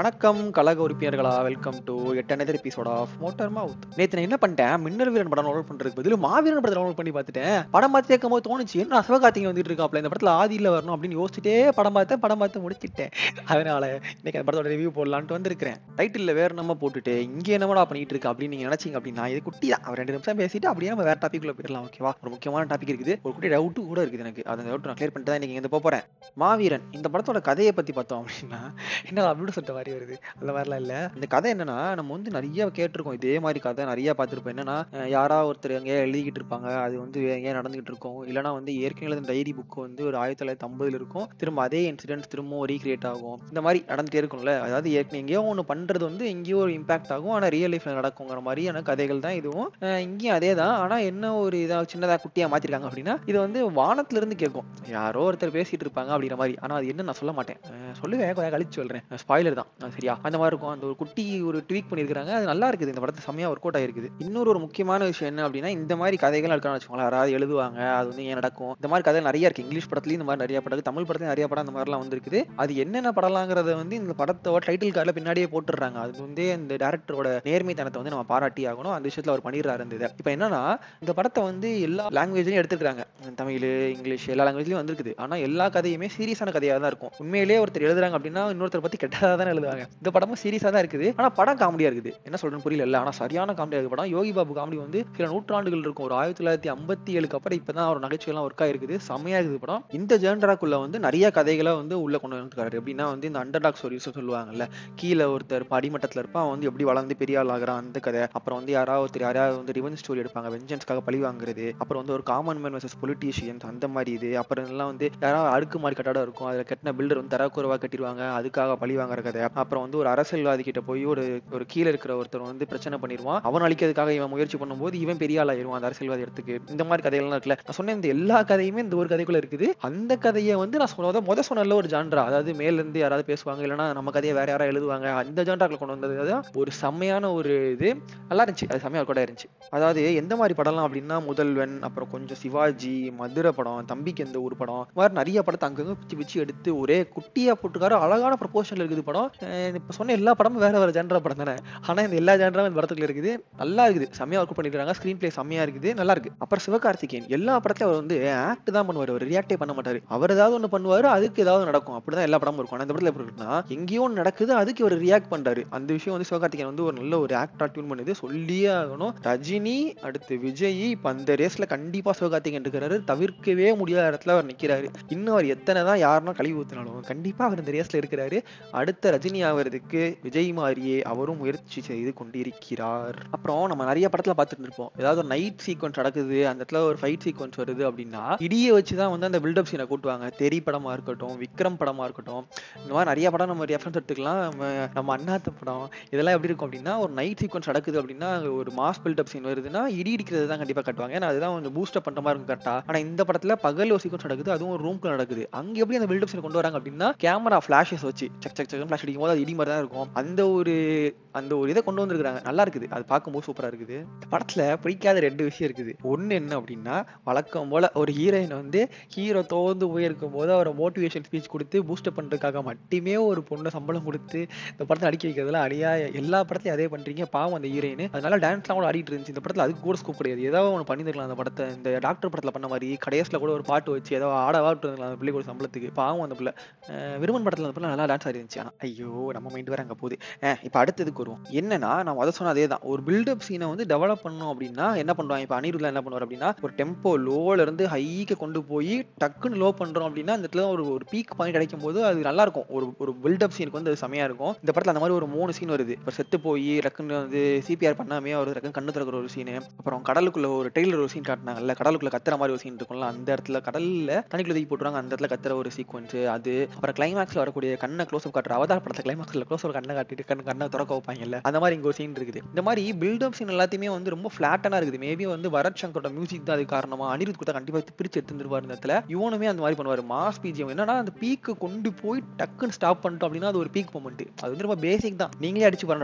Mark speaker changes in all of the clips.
Speaker 1: வணக்கம் கழக உறுப்பினர்களா? Welcome to yet another episode of motor mouth நேற்று நான் என்ன பண்ணிட்டேன்? மின்னல் வீரன் படம் டவுன்லோட் பண்றதுக்கு பதில் மாவீரன் படத்தை டவுன்லோட் பண்ணி பார்த்துட்டேன். படம் பார்த்து கேட்கும் போது தோணுச்சு என்ன சிவகார்த்திகை வந்துட்டு இருக்காப்ல? இந்த படத்துல ஆதியில் வரணும் அப்படின்னு யோசிச்சுட்டே படம் பார்த்தேன் படம் பார்த்து முடிச்சிட்டேன். அதனால இன்னைக்கு அந்த படத்தோட ரிவ்யூ போடலான்ட்டு வந்திருக்கிறேன். டைட்டில் வேற நம்ம போட்டுட்டு இங்கே என்னமோடா பண்ணிட்டு இருக்கு அப்படின்னு நீங்க நினைச்சீங்க அப்படின்னா இது குட்டி தான். ஒரு ரெண்டு நிமிஷம் பேசிட்டு அப்படியே நம்ம வேற டாபிக்ல போயிடலாம் ஓகேவா ஒரு முக்கியமான டாபிக் இருக்குது. ஒரு குட்டி டவுட்டு கூட இருக்குது எனக்கு. அந்த டவுட் நான் கிளியர் பண்ணிட்டு தான் இன்னைக்கு இங்கே போகிறேன் போறேன். மாவீரன் இந்த படத்தோட கதையை பத்தி பார்த்தோம் அப்படின்னா என்ன அப்படின்னு சொல்லிட்ட மாதிரி வருது. அந்த மாதிரிலாம் இல்ல. இந்த கதை என்னன்னா நம்ம வந்து நிறைய கேட்டிருக்கோம். இதே மாதிரி கதை நிறைய பார்த்துருப்போம். என்னன்னா யாரா ஒருத்தர் எங்கேயா எழுதிக்கிட்டு இருப்பாங்க. அது வந்து எங்கேயா நடந்துகிட்டு இருக்கும். இல்லைன்னா வந்து ஏற்கனவே எழுதின டைரி புக் வந்து ஒரு ஆயிரத்தி தொள்ளாயிரத்தி ஐம்பதுல இருக்கும். திரும்ப அதே இன்சிடென்ட்ஸ் திரும்பவும் ரீக்ரியேட் ஆகும். இந்த மாதிரி நடந்துட்டே இருக்கும்ல. அதாவது ஏற்கனவே எங்கேயோ ஒன்று பண்றது வந்து எங்கேயோ ஒரு இம்பாக்ட் ஆகும். ஆனா ரியல் லைஃப்ல நடக்குங்கிற மாதிரியான கதைகள் தான் இதுவும். இங்கேயும் அதே தான். ஆனா என்ன ஒரு இதாக சின்னதா குட்டியா மாத்திருக்காங்க அப்படின்னா இது வந்து வானத்துல இருந்து கேட்கும். யாரோ ஒருத்தர் பேசிட்டு இருப்பாங்க அப்படிங்கிற மாதிரி. ஆனா அது என்ன நான் சொல்ல மாட்டேன். சொல்லுவேன் கொஞ்சம் கழிச்சு சொல்றேன். ஸ்பாயிலர் தான். சரியா? அந்த மாதிரி இருக்கும். அந்த ஒரு குட்டி ஒரு ட்வீக் பண்ணியிருக்காங்க அது நல்லா இருக்குது. இந்த படத்தை செம்மையாக ஒர்க் அவுட் ஆயிருக்குது இன்னொரு ஒரு முக்கியமான விஷயம் என்ன அப்படின்னா இந்த மாதிரி கதைகள் இருக்கான்னு வச்சுக்கோங்களேன். யாராவது எழுதுவாங்க அது வந்து ஏன் நடக்கும்? இந்த மாதிரி கதை நிறைய இருக்கு. இங்கிலீஷ் படத்துலயும் இந்த மாதிரி நிறைய படம் தமிழ் படத்துலயும் நிறைய படம் அந்த மாதிரிலாம் வந்திருக்குது. அது என்னென்ன படலாங்கிறத வந்து இந்த படத்தோட டைட்டில் கார்டில் பின்னாடியே போட்டுடுறாங்க. அது வந்து இந்த டேரக்டரோட நேர்மைத்தனத்தை வந்து நம்ம பாராட்டி ஆகணும். அந்த விஷயத்துல அவர் பண்ணிடுறாரு இந்த இப்போ என்னன்னா இந்த படத்தை வந்து எல்லா லாங்குவேஜ்லையும் எடுத்துக்கிறாங்க தமிழ் இங்கிலீஷ் எல்லா லாங்குவேஜ்லயும் வந்திருக்குது. ஆனா எல்லா கதையுமே சீரியஸான கதையாக தான் இருக்கும். உண்மையிலேயே ஒருத்தர் எழுதுறாங்க அப்படின்னா இன்னொருத்தர் பத்தி கெட்டதா தான் எழுதுவாங்க இந்த படமும் சீரியஸா தான் இருக்குது. ஆனா படம் காமெடியா இருக்குது. என்ன சொல்றேன்னு புரியல இல்ல. ஆனா சரியான காமெடியா இருக்கு படம். யோகி பாபு காமெடி வந்து சில நூற்றாண்டுகள் இருக்கும். ஒரு ஆயிரத்தி தொள்ளாயிரத்தி ஐம்பத்தி ஏழுக்கு அப்புறம் இப்பதான் அவர் நகைச்சுவை எல்லாம் ஒர்க் ஆயிருக்குது. செம்மையா இருக்குது படம். இந்த ஜேண்டராக்குள்ள வந்து நிறைய கதைகளை வந்து உள்ள கொண்டு வந்துருக்காரு. எப்படின்னா வந்து இந்த அண்டர்டாக் ஸ்டோரிஸ் சொல்லுவாங்கல்ல. கீழே ஒருத்தர் படிமட்டத்துல இருப்பான். அவன் வந்து எப்படி வளர்ந்து பெரிய ஆள் ஆகிறான் அந்த கதை. அப்புறம் வந்து யாராவது ஒருத்தர் யாராவது வந்து ரிவெஞ்ச் ஸ்டோரி எடுப்பாங்க. வெஞ்சன்ஸ்க்காக பழி வாங்குறது. அப்புறம் வந்து ஒரு காமன் மேன் வர்சஸ் பொலிட்டீஷியன்ஸ் அந்த மாதிரி இது. அப்புறம் எல்லாம் வந்து யாராவது அடுக்கு மாதிரி கட்டடம் இருக்கும். அதுல கட்டின பில்டர் வந்து தரக்குறவா கட்டிடுவாங்க. அதுக்காக பழி வாங்குற கதை. அப்புறம் வந்து ஒரு அரசியல்வாதி கிட்ட போய் ஒரு ஒரு கீழே இருக்கிற ஒருத்தர் வந்து பிரச்சனை பண்ணிடுவான். அவன் அழிக்கிறதுக்காக இவன் முயற்சி பண்ணும்போது இவன் பெரிய ஆளாயிருவான் அந்த அரசியல்வாதி இடத்துக்கு. இந்த மாதிரி கதைகள்லாம் இருக்குல்ல. நான் சொன்ன இந்த எல்லா கதையுமே இந்த ஒரு கதைக்குள்ள இருக்குது. அந்த கதையை வந்து நான் சொன்னதை முத சொன்னல ஒரு ஜான்ரா அதாவது மேல இருந்து யாராவது பேசுவாங்க இல்லைன்னா நம்ம கதையை வேற யாராவது எழுதுவாங்க. அந்த ஜான்ராக்குள்ள கொண்டு வந்தது தான் ஒரு செம்மையான ஒரு இது. நல்லா இருந்துச்சு. அது செம்மையா கூட இருந்துச்சு. அதாவது எந்த மாதிரி படம்லாம் அப்படின்னா முதல்வன் அப்புறம் கொஞ்சம் சிவாஜி மதுரை படம் தம்பிக்கு எந்த ஒரு படம். மாதிரி நிறைய படத்தை அங்கங்க பிச்சு பிச்சு எடுத்து ஒரே குட்டியா போட்டுக்காரு அழகான ப்ரொபோஷன்ல இருக்குது படம். இப்போ சொன்ன எல்லா படமும் வேற வேற ஜென்ரா படம் தானே. ஆனா இந்த எல்லா ஜென்ராவும் இந்த படத்துக்குள்ள இருக்குது. நல்லா இருக்குது. செம்மையா ஒர்க் பண்ணிருக்காங்க. ஸ்கிரீன் பிளே செம்மையா இருக்குது. நல்லா இருக்கு. அப்புறம் சிவகார்த்திகேயன். எல்லா படத்துலயும் அவர் வந்து ஆக்ட் தான் பண்ணுவார். அவர் ரியாக்டே பண்ண மாட்டாரு. அவர் ஏதாவது ஒண்ணு பண்ணுவாரு அதுக்கு ஏதாவது நடக்கும். அப்படிதான் எல்லா படமும் இருக்கும். ஆனா இந்த படத்துல எப்படி இருக்குன்னா எங்கேயோ நடக்குது அதுக்கு அவர் ரியாக்ட் பண்றாரு. அந்த விஷயம் வந்து சிவகார்த்திகேயன் வந்து ஒரு நல்ல ஒரு ஆக்டரா டியூன் பண்ணுது சொல்லியே ஆகணும். ரஜினி அடுத்து விஜய் இப்ப அந்த ரேஸ்ல கண்டிப்பா சிவகார்த்திகேயன் இருக்கிறாரு தவிர்க்கவே முடியாத இடத்துல அவர் நிக்கிறாரு. இன்னும் அவர் எத்தனை தான் யாருன்னா கழிவு ஊத்தினாலும் கண்டிப்பா அவர் இந்த ரேஸ்ல இருக்கிறாரு. அடுத்த ரஜினி ஆகிறதுக்கு விஜய் மாதிரியே அவரும் முயற்சி செய்து கொண்டிருக்கிறார். அப்புறம் நம்ம நிறைய படத்துல பார்த்துட்டு இருப்போம் ஏதாவது ஒரு நைட் சீக்வன்ஸ் நடக்குது அந்த இடத்துல ஒரு ஃபைட் சீக்வன்ஸ் வருது அப்படின்னா இடியை வச்சு தான் வந்து அந்த பில்டப் சீனை கூட்டுவாங்க. தெரி படமா இருக்கட்டும் விக்ரம் படமா இருக்கட்டும் இந்த மாதிரி நிறைய படம் நம்ம ரெஃபரன்ஸ் எடுத்துக்கலாம். நம்ம நம்ம அண்ணாத்த படம் இதெல்லாம் எப்படி இருக்கும் அப்படின்னா ஒரு நைட் சீக்வன்ஸ் நடக்குது அப்படின்னா ஒரு மாஸ் பில்டப் சீன் வருதுன்னா இடி இடிக்கிறது தான் கண்டிப்பா காட்டுவாங்க. ஏன்னா அதுதான் கொஞ்சம் பூஸ்டப் பண்ற மாதிரி இருக்கும் கரெக்டா ஆனா இந்த படத்துல பகல் ஒரு சீக்வன்ஸ் நடக்குது அதுவும் ஒரு ரூம்க்கு நடக்குது. அங்க எப்படி அந்த பில்டப் சீன் கொண்டு வராங்க அப்படின்னா கேமரா ஃபிளாஷஸ் வச்சு சக் சக் சக் ஃபிளாஷ் அடிக்கும் போது அது இடி மாதிரி தான் இருக்கும். அந்த ஒரு அந்த ஒரு இதை கொண்டு வந்திருக்காங்க நல்லா இருக்குது. அது பார்க்கும்போது சூப்பராக இருக்குது. இந்த பிடிக்காத ரெண்டு விஷயம் இருக்குது. ஒன்று என்ன அப்படின்னா வழக்கம் போல் ஒரு ஹீரோயின் வந்து ஹீரோ தோந்து போயிருக்கும் போது அவரை மோட்டிவேஷன் ஸ்பீச் கொடுத்து பூஸ்டப் பண்ணுறதுக்காக மட்டுமே ஒரு பொண்ணை சம்பளம் கொடுத்து இந்த படத்தை அடிக்க வைக்கிறதுலாம் அடியா எல்லா படத்தையும் அதே பண்ணுறீங்க பாவம் அந்த ஹீரோயின் அதனால டான்ஸ்லாம் கூட ஆடிட்டு இருந்துச்சு. இந்த படத்தில் அதுக்கு கூட ஸ்கோப் கிடையாது. ஏதாவது ஒன்று பண்ணியிருக்கலாம் அந்த படத்தை. இந்த டாக்டர் படத்தில் பண்ண மாதிரி கடைசியில் கூட ஒரு பாட்டு வச்சு ஏதோ ஆட வாட்டு அந்த பிள்ளை கூட சம்பளத்துக்கு. பாவம் அந்த பிள்ளை. விருமன் படத்தில் அந்த பிள்ளை நல்லா டான்ஸ் ஆடி இருந்துச்சு ஐயோ. ஐயோ நம்ம மைண்ட் வேற அங்க போகுது. இப்போ அடுத்ததுக்கு வருவோம். என்னன்னா நான் அதை சொன்ன அதே தான் ஒரு பில்டப் சீனை வந்து டெவலப் பண்ணணும் அப்படின்னா என்ன பண்ணுவாங்க? இப்போ அனிருத்ல என்ன பண்ணுவார் அப்படின்னா ஒரு டெம்போ லோல இருந்து ஹைக்கு கொண்டு போய் டக்குன்னு லோ பண்றோம் அப்படின்னா இந்த இடத்துல ஒரு ஒரு பீக் பாயிண்ட் கிடைக்கும் போது அது நல்லா இருக்கும் ஒரு ஒரு பில்டப் சீனுக்கு வந்து அது செமையா இருக்கும். இந்த படத்துல அந்த மாதிரி ஒரு மூணு சீன் வருது. இப்போ செத்து போய் டக்குன்னு வந்து சிபிஆர் பண்ணாமே ஒரு டக்குன்னு கண்ணு திறக்கிற ஒரு சீனு அப்புறம் கடலுக்குள்ள ஒரு டெய்லர் ஒரு சீன் காட்டினாங்கல்ல கடலுக்குள்ள கத்துற மாதிரி ஒரு சீன் இருக்கும்ல அந்த இடத்துல கடல்ல தண்ணிக்குள்ள தூக்கி போட்டுருவாங்க அந்த இடத்துல கத்துற ஒரு சீக்வன்ஸ் அது. அப்புறம் கிளைமேக்ஸ்ல வரக்கூடிய கண்ணை க்ளோஸ் அப் காட்டுற அவதார் படத்துல கிளைமேக்ஸ்ல க்ளோஸ் ஒரு கண்ணை காட்டிட்டு கண் கண்ணை திறக்க வைப்பாங்கல்ல? அந்த மாதிரி இங்க ஒரு சீன் இருக்குது. இந்த மாதிரி பில்டப் சீன் எல்லாத்தையுமே வந்து ரொம்ப ஃபிளாட்டனா இருக்குது. மேபி வந்து வரத் சங்கரோட மியூசிக் தான் அது காரணமா. அனிருத் கூட கண்டிப்பா பிரிச்சு எடுத்துருவாரு இந்த இடத்துல. இவனுமே அந்த மாதிரி பண்ணுவாரு. மாஸ் பிஜிஎம் என்னன்னா அந்த பீக்கு கொண்டு போய் டக்குன்னு ஸ்டாப் பண்ணிட்டோம் அப்படின்னா அது ஒரு பீக் மூமெண்ட் அது வந்து ரொம்ப பேசிக் தான். நீங்களே அடிச்சு பாருங்க.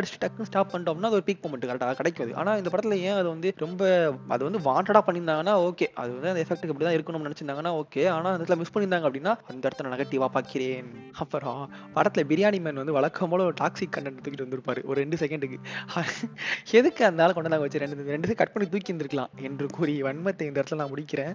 Speaker 1: அடிச்சு டக்குன்னு ஸ்டாப் பண்ணிட்டோம் அப்படின்னா அது ஒரு பீக் மூமெண்ட் கரெக்டாக கிடைக்காது ஆனா இந்த படத்துல ஏன் அது வந்து ரொம்ப அது வந்து வாண்டடா பண்ணியிருந்தாங்கன்னா ஓகே அது வந்து அந்த எஃபெக்ட் இப்படி தான் இருக்கணும்னு நினைச்சிருந்தாங்கன்னா ஓகே ஆனா அந்த இடத்துல மிஸ் பண்ணியிருந்தாங்க அப்படின்னா அந்த இடத்துல நெகட்டிவா பார்க்கிறேன் அப்புறம் படத்துல பிரியாணி மேன் வந்து வழக்கம் போல ஒரு டாக்ஸிக் கண்டென்ட் தூக்கிட்டு வந்திருப்பாரு. ஒரு ரெண்டு செகண்டுக்கு எதுக்கு அந்த ஆள் கொண்டு நாங்கள் வச்சு ரெண்டு ரெண்டு செகண்ட் கட் பண்ணி தூக்கி இருந்திருக்கலாம் என்று கூறி வன்மத்தை இந்த இடத்துல நான் முடிக்கிறேன்.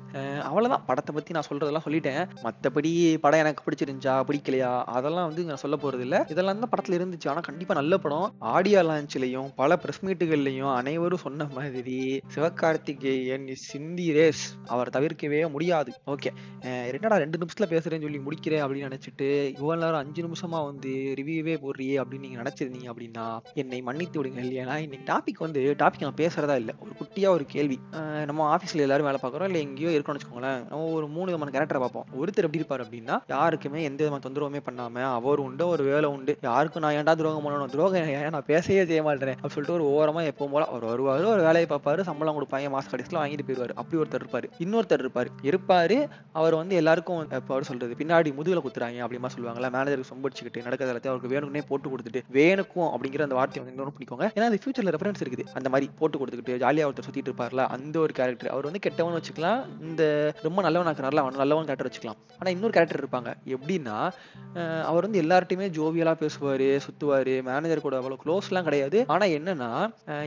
Speaker 1: அவ்வளோதான் அவ்வளவுதான். படத்தை பத்தி நான் சொல்றதெல்லாம் சொல்லிட்டேன். மத்தபடி படம் எனக்கு பிடிச்சிருந்துச்சா பிடிக்கலையா அதெல்லாம் வந்து நான் சொல்ல போகிறது இல்லை. இதெல்லாம் தான் படத்துல இருந்துச்சு. ஆனா கண்டிப்பா நல்ல படம். ஆடியோ லான்ச்லயும் பல ப்ரெஸ் மீட்டுகள்லையும் அனைவரும் சொன்ன மாதிரி சிவகார்த்திகேயன் சிந்தி ரேஸ் அவர் தவிர்க்கவே முடியாது. ஓகே என்னடா ரெண்டு நிமிஷத்தில் பேசுகிறேன்னு சொல்லி முடிக்கிறேன் அப்படின்னு நினைச்சிட்டு இவ்வளோ நேரம் அஞ்சு நிமிஷம் வந்து ரிவ்யூவே போடுறியே அப்படின்னு நீங்க நினைச்சிருந்தீங்க அப்படின்னா என்னை மன்னித்து விடுங்க ஏன்னா இன்னைக்கு டாபிக் வந்து டாபிக் நான் பேசுறதா இல்லை. ஒரு குட்டியா ஒரு கேள்வி. நம்ம ஆபீஸ்ல எல்லாரும் வேலை பார்க்குறோம் இல்ல எங்கேயோ இருக்கணும்னு வச்சுக்கோங்களேன். நம்ம ஒரு மூணு விதமான கேரக்டரை பார்ப்போம். ஒருத்தர் எப்படி இருப்பார் அப்படின்னா யாருக்குமே எந்த விதமான தொந்தரவுமே பண்ணாம அவர் உண்டு ஒரு வேலை உண்டு. யாருக்கும் நான் ஏன்டா துரோகம் பண்ணணும்? துரோகம் ஏன் நான் பேசவே செய்ய மாட்டேன் அப்படின்னு சொல்லிட்டு ஒரு ஓரமா எப்பவும் போல அவர் வருவார் ஒரு வேலையை பார்ப்பாரு சம்பளம் கொடுப்பாங்க மாச கடைசியில் வாங்கிட்டு போயிருவாரு. அப்படி ஒருத்தர் இருப்பாரு. இன்னொருத்தர் இருப்பாரு. இருப்பாரு. அவர் வந்து எல்லாருக்கும் இப்போ அவர் சொல்றது? பின்னாடி முதுகில் குத்துறாங்க அப்படிமா சொல்லுவாங்களா மேனேஜருக்கு சொம்படிச்சுக்கிட்டு நடக்கிற எல்லாத்தையும் அவருக்கு வேணும்னே போட்டு கொடுத்துட்டு வேணுக்கும் அப்படிங்கிற அந்த வார்த்தை வந்து இன்னொரு பிடிக்கோங்க. ஏன்னா அது ஃபியூச்சர்ல ரெஃபரன்ஸ் இருக்குது. அந்த மாதிரி போட்டு கொடுத்துக்கிட்டு ஜாலியாக ஒருத்தர் சுத்திட்டு இருப்பார்ல அந்த ஒரு கேரக்டர் அவர் வந்து கெட்டவன் வச்சுக்கலாம் இந்த ரொம்ப நல்லவன் ஆக்குறாருல அவன் நல்லவன் கேரக்டர் வச்சுக்கலாம். ஆனா இன்னொரு கேரக்டர் இருப்பாங்க. எப்படின்னா அவர் வந்து எல்லார்ட்டையுமே ஜோவியலாக பேசுவாரு சுத்துவாரு மேனேஜர் கூட அவ்வளவு க்ளோஸ்லாம் கிடையாது. ஆனா என்னன்னா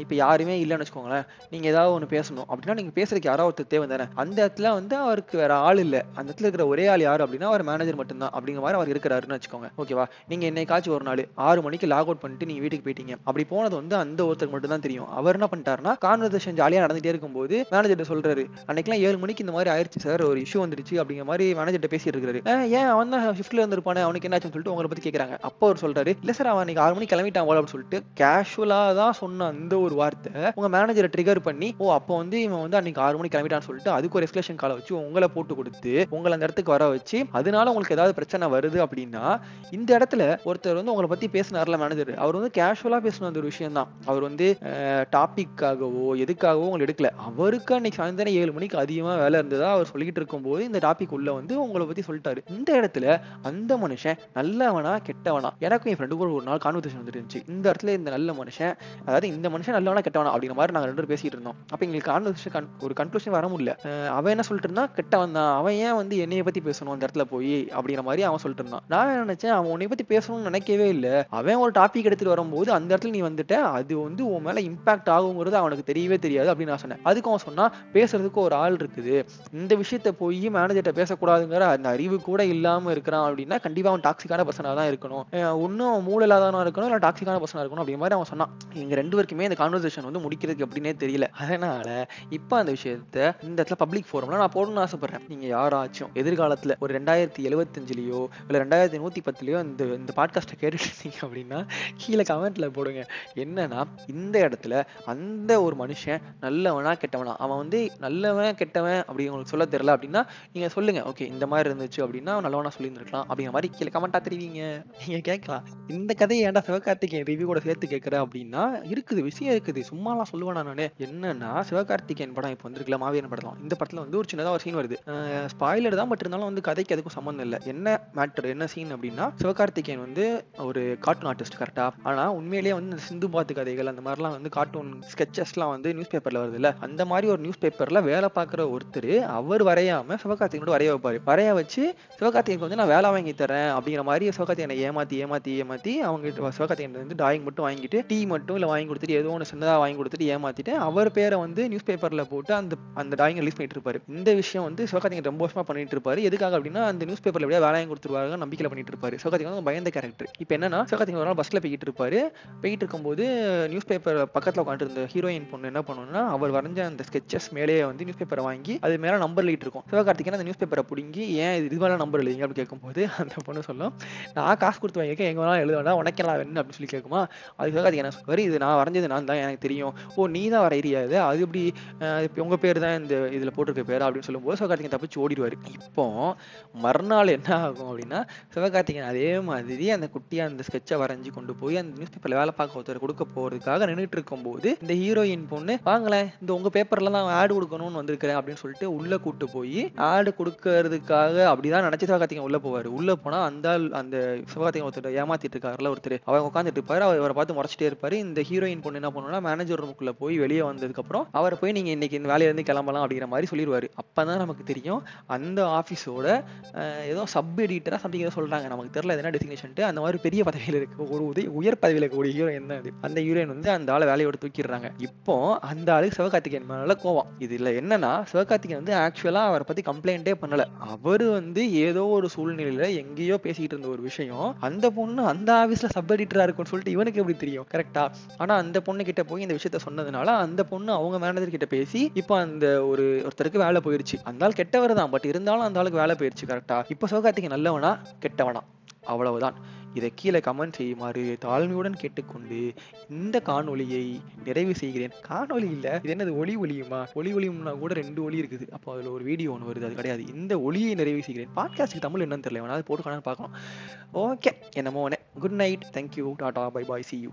Speaker 1: இப்போ இப்ப யாருமே இல்லைன்னு வச்சுக்கோங்களேன். நீங்க ஏதாவது ஒண்ணு பேசணும். அப்படின்னா நீங்க பேசுறதுக்கு யாராவது ஒருத்தர் தேவை தானே. அந்த இடத்துல வந்து அவருக்கு வேற ஆள் இல்ல. அந்த இடத்துல இருக்கிற ஒரே ஆள் யாரு அப்படின்னா அவர் மேனேஜர் மட்டும்தான். அப்படிங்கிற மாதிரி அவர் இருக்கிறாருன்னு வச்சுக்கோங்க. ஓகேவா? நீங்க என்னைக்காச்சும் ஒரு நாள் ஆறு மணிக்கு லாக் அவுட் பண்ணிட்டு நீங்கள் வீட்டுக்கு போயிட்டீங்க. அப்படி போனது வந்து அந்த ஒருத்தருக்கு மட்டும் தான் தெரியும். அவர் என்ன பண்ணிட்டாருன்னா கான்வர்சேஷன் ஜாலியாக நடந்துகிட்டே இருக்கும்போது மேனேஜர்கிட்ட சொல்கிறாரு அன்னைக்கெல்லாம் ஏழு மணிக்கு இந்த மாதிரி ஆயிடுச்சு சார் ஒரு இஷ்யூ வந்துருச்சு அப்படிங்கிற மாதிரி மேனேஜர்கிட்ட பேசிட்டு இருக்காரு. ஏன் அவன் தான் ஷிஃப்ட்ல இருந்திருப்பானே அவனுக்கு என்னாச்சுன்னு சொல்லிட்டு உங்களை பற்றி கேட்குறாங்க அப்போ அவர் சொல்கிறாரு இல்லை சார் அவன் அன்னைக்கு ஆறு மணிக்கு கிளம்பிட்டான் போல அப்படின்னு சொல்லிட்டு கேஷுவலாக தான் சொன்ன அந்த ஒரு வார்த்தை உங்கள் மேனேஜரை ட்ரிகர் பண்ணி ஓ அப்போ வந்து இவன் வந்து அன்னைக்கு ஆறு மணிக்கு கிளம்பிட்டான்னு சொல்லிட்டு அதுக்கு ஒரு எக்ஸ்பிளேஷன் காலை வச்சு உங்களை போட்டு கொடுத்து உங்களை அந்த இடத்துக்கு வர வச்சு அதனால உங்களுக்கு ஏதாவது பிரச்சனை வருது அப்படின்னா இந்த இடத்துல ஒருத்தர் வந்து உங்களை பத்தி பேசினார்ல மேனேஜர் அவர் வந்து கேஷுவலா பேசின அந்த ஒரு விஷயம் தான் அவர் வந்து டாபிக்காகவோ எதுக்காகவோ உங்களை எடுக்கல. அவருக்கு அன்னைக்கு சாயந்தரம் ஏழு மணிக்கு அதிகமா வேலை இருந்ததா அவர் சொல்லிக்கிட்டு இருக்கும்போது இந்த டாபிக் உள்ள வந்து உங்களை பத்தி சொல்லிட்டாரு. இந்த இடத்துல அந்த மனுஷன் நல்லவனா கெட்டவனா? எனக்கும் என் ஃப்ரெண்டு கூட ஒரு நாள் கான்வர்சேஷன் வந்துட்டு இருந்துச்சு. இந்த இடத்துல இந்த நல்ல மனுஷன் அதாவது இந்த மனுஷன் நல்லவனா கெட்டவனா? அப்படிங்கிற மாதிரி நாங்க ரெண்டு பேரும் பேசிட்டு இருந்தோம். அப்ப எங்களுக்கு கான்வர்சேஷன் ஒரு கன்க்ளூஷன் வர முடியல. அவன் என்ன சொல்லிட்டு இருந்தான்? கெட்டவன் தான். அவன் ஏன் வந்து என்னைய பத்தி பேசணும் அந்த இடத்துல போய்? அப்படிங்கிற மாதிரி அவன் சொல்லிட்டு இருந்தான். நான் நினைச்சேன்? அவன் உன்னை பத்தி பேசணும்னு நினைக்கவே இல்லை. அவன் ஒரு டாபிக் எடுத்துட்டு வரும்போது அந்த இடத்துல நீ வந்துட்ட அது வந்து உன் மேல இம்பாக்ட் ஆகுங்கிறது அவனுக்கு தெரியவே தெரியாது அப்படின்னு நான் சொன்னேன். அதுக்கு அவன் சொன்னா பேசுறதுக்கு ஒரு ஆள் இருக்குது. இந்த விஷயத்த போய் மேனேஜர்கிட்ட பேசக்கூடாதுங்கிற அந்த அறிவு கூட இல்லாம இருக்கிறான் அப்படின்னா கண்டிப்பா அவன் டாக்ஸிக்கான பர்சனா தான் இருக்கணும். ஒன்றும் மூல இல்லாதவனா இருக்கணும் இல்ல டாக்ஸிக்கான பர்சனா இருக்கணும் அப்படி மாதிரி அவன் சொன்னான். எங்க ரெண்டு பேருக்குமே இந்த கான்வர்சேஷன் வந்து முடிக்கிறதுக்கு அப்படின்னே தெரியல. அதனால இப்ப அந்த விஷயத்த இந்த இடத்துல பப்ளிக் ஃபோரம்ல நான் போடணும்னு ஆசைப்படுறேன். நீங்க யாராச்சும் எதிர்காலத்துல ஒரு ரெண்டாயிரத்தி எழுவத்தஞ்சுலயோ இல்ல ரெண்டாயிரத்தி நூத்தி பத்துலயோ இந்த இந்த பாட்காஸ்ட்டை கேட்டுட்டு இருந்தீங்க அப்படின்னா கீழே கமெண்ட்ல போடுங்க. என்னன்னா இந்த இடத்துல அந்த ஒரு மனுஷன் நல்லவனா கெட்டவனா அவன் வந்து நல்லவன் கெட்டவன் அப்படி உங்களுக்கு சொல்ல தெரியல அப்படின்னா நீங்க சொல்லுங்க ஓகே இந்த மாதிரி இருந்துச்சு அப்படின்னா நல்லவனா சொல்லியிருந்திருக்கலாம் அப்படிங்கிற மாதிரி கீழே கமெண்டா தெரிவிங்க. நீங்க கேட்கலாம். இந்த கதையை ஏன்டா சிவகார்த்திகேயன் ரிவ்யூ கூட சேர்த்து கேட்கற அப்படின்னா இருக்குது விஷயம் இருக்குது. சும்மாலாம் சொல்லுவேன் நான். என்னன்னா சிவகார்த்திகேயன் படம் இப்போ வந்திருக்கல மாவீரன் படம் இந்த படத்துல வந்து ஒரு சின்னதா ஒரு சீன் வருது. ஸ்பாயிலர் தான் பட் இருந்தாலும் வந்து கதைக்கு அதுக்கும் சம்மந்தம் இல்லை. என்ன மேட்டர் என்ன சீன் அப்படின்னா சிவகார்த்திகேயன் வந்து ஒரு கார்ட்டூன் ஆர்டிஸ்ட் கரெக்டா ஆனா உண்மையிலேயே வந்து இந்த சிந்து பாத்து கதைகள் அந்த மாதிரிலாம் வந்து கார்ட்டூன் ஸ்கெச்சஸ்லாம் வந்து நியூஸ் பேப்பர்ல வருது இல்ல அந்த மாதிரி ஒரு நியூஸ் பேப்பர்ல வேலை பார்க்குற ஒருத்தர் அவர் வரையாம சிவகார்த்திகேயனோட வரைய வைப்பாரு. வரைய வச்சு சிவகார்த்திகேயனுக்கு வந்து நான் வேலை வாங்கி தரேன் அப்படிங்கிற மாதிரி சிவகார்த்திகேயனை ஏமாத்தி ஏமாத்தி ஏமாத்தி அவங்க கிட்ட சிவகார்த்திகேயன் வந்து டாயிங் மட்டும் வாங்கிட்டு டீ மட்டும் இல்ல வாங்கி கொடுத்துட்டு ஏதோ ஒன்று சின்னதாக வாங்கி கொடுத்துட்டு ஏமாத்திட்டு அவர் பேரை வந்து நியூஸ் பேப்பர்ல போட்டு அந்த அந்த டாயிங் ரிலீஸ் பண்ணிட்டு இருப்பாரு. இந்த விஷயம் வந்து சிவகார்த்திகேயன் ரொம்ப வருஷமா பண்ணிட்டு இருப்பாரு. எதுக்காக அப்படின்னா அந்த நியூஸ் பேப்பர்ல எப்படியா வேலை வாங்கி கொடுத்துருவாங்க நம்பிக்கையில பண்ணிட்டு இருப்பாரு. சிவகார்த்திகேயன் வந்து பயந்த கேரக்டர் இப்போ என்னன்னா சிவகார்த்திகேயன் ஒரு நாள் பஸ்ல போய்கிட்டு இருப்பாரு. போயிட்டு இருக்கும்போது நியூஸ் பேப்பர் பக்கத்துல உட்காந்துருந்த ஹீரோயின் பொண்ணு என்ன பண்ணுன்னா அவர் வரைஞ்ச அந்த ஸ்கெச்சஸ் மேலேயே வந்து நியூஸ் பேப்பரை வாங்கி அது மேல நம்பர் எழுதிட்டு இருக்கும். சிவகார்த்திகேயன் அந்த நியூஸ் பேப்பரை பிடிங்கி ஏன் இது மேலே நம்பர் எழுதிங்க அப்படின்னு கேட்கும்போது அந்த பொண்ணு சொல்லும் நான் காசு கொடுத்து வாங்கிக்க எங்க வேணாலும் எழுத வேண்டாம் உனக்கு எல்லாம் வேணும் அப்படின்னு சொல்லி கேட்குமா அது சிவகார்த்திகேயன் என்ன சொல்லுவார் இது நான் வரைஞ்சது நான் தான் எனக்கு தெரியும். ஓ நீ தான் வரையிறியா இது? அது எப்படி அஹ் உங்க பேர் தான் இந்த இதுல போட்டிருக்க பேர்? அப்படின்னு சொல்லும்போது சிவகார்த்திகேயன் தப்பிச்சு ஓடிடுவார். இப்போ மறுநாள் என்ன ஆகும் அப்படின்னா சிவகார்த்திகேயன் அதே மாதிரி அந்த குட்டியா அந்த ஸ்கெட்சை வரைஞ்சு கொண்டு போய் அந்த நியூஸ் பேப்பர்ல வேலை பார்க்க ஒருத்தர் கொடுக்க போறதுக்காக நின்றுட்டு இருக்கும்போது இந்த ஹீரோயின் பொண்ணு வாங்களேன் இந்த உங்க பேப்பர்ல தான் ஆடு கொடுக்கணும்னு வந்திருக்கிறேன் அப்படின்னு சொல்லிட்டு உள்ள கூட்டு போய் ஆடு கொடுக்கறதுக்காக அப்படிதான் நினச்சி சிவகார்த்திகேயன் உள்ள போவாரு. உள்ள போனா அந்த அந்த சிவகார்த்திகேயன் ஒருத்தர் ஏமாத்திட்டு இருக்காருல ஒருத்தர் அவர் உட்காந்துட்டு இருப்பாரு அவர் இவரை பார்த்து முறைச்சிட்டே இருப்பாரு. இந்த ஹீரோயின் பொண்ணு என்ன பண்ணுவோம்னா மேனேஜர் ரூமுக்குள்ள போய் வெளியே வந்ததுக்கு அப்புறம் அவரை போய் நீங்க இன்னைக்கு இந்த வேலையில இருந்து கிளம்பலாம் அப்படிங்கிற மாதிரி சொல்லிடுவாரு அப்பதான் நமக்கு தெரியும் அந்த ஆபீஸோட ஏதோ சப் எடிட்டரா சம்திங் ஏதோ சொல்றாங்க நமக்கு தெரியல என்ன டெசிக்னேஷன் அந்த மாதிரி பெரிய பதவியில் இருக்கு ஒரு உதவி உயர் பதவியில் இருக்கக்கூடிய ஹீரோ என்ன அது? அந்த ஹீரோயின் வந்து அந்த ஆளை வேலையோட தூக்கிடுறாங்க. இப்போ அந்த ஆளுக்கு சிவகார்த்திகேயன் மேல கோவம். இதுல என்னன்னா சிவகார்த்திகேயன் வந்து ஆக்சுவலா அவரை பத்தி கம்ப்ளைண்டே பண்ணல. அவர் வந்து ஏதோ ஒரு சூழ்நிலையில எங்கேயோ பேசிக்கிட்டு இருந்த ஒரு விஷயம் அந்த பொண்ணு அந்த ஆபீஸ்ல சப் எடிட்டரா இருக்கும்னு சொல்லிட்டு இவனுக்கு எப்படி தெரியும்? கரெக்டா ஆனா அந்த பொண்ணு கிட்ட போய் இந்த விஷயத்த சொன்னதுனால அந்த பொண்ணு அவங்க மேனேஜர் கிட்ட பேசி இப்போ அந்த ஒரு ஒருத்தருக்கு வேலை போயிருச்சு. அந்த ஆள் கெட்டவர் தான் பட் இருந்தாலும் அந்த ஆளுக்கு வேலை போயிருச்சு கரெக்டா இப்போ சிவகார்த்திகேயன் நல்லவனா? கெட்டவனா? அவ்வளவுதான். இதை கீழே கமெண்ட் செய்யுமாறு தாழ்மையுடன் கேட்டுக்கொண்டு இந்த காணொலியை நிறைவு செய்கிறேன். காணொலி இல்லை இது என்னது ஒளி ஒளியுமா? ஒளி ஒளியும்னா கூட ரெண்டு ஒளி இருக்குது. அப்போ அதில் ஒரு வீடியோ ஒன்று வருது அது கிடையாது. இந்த ஒளியை நிறைவு செய்கிறேன். பாட்காஸ்ட்டுக்கு தமிழ் என்னன்னு தெரியல வேணாலும் அது போட்டு பார்க்கலாம். ஓகே என்னமோ good night thank you tata bye bye see you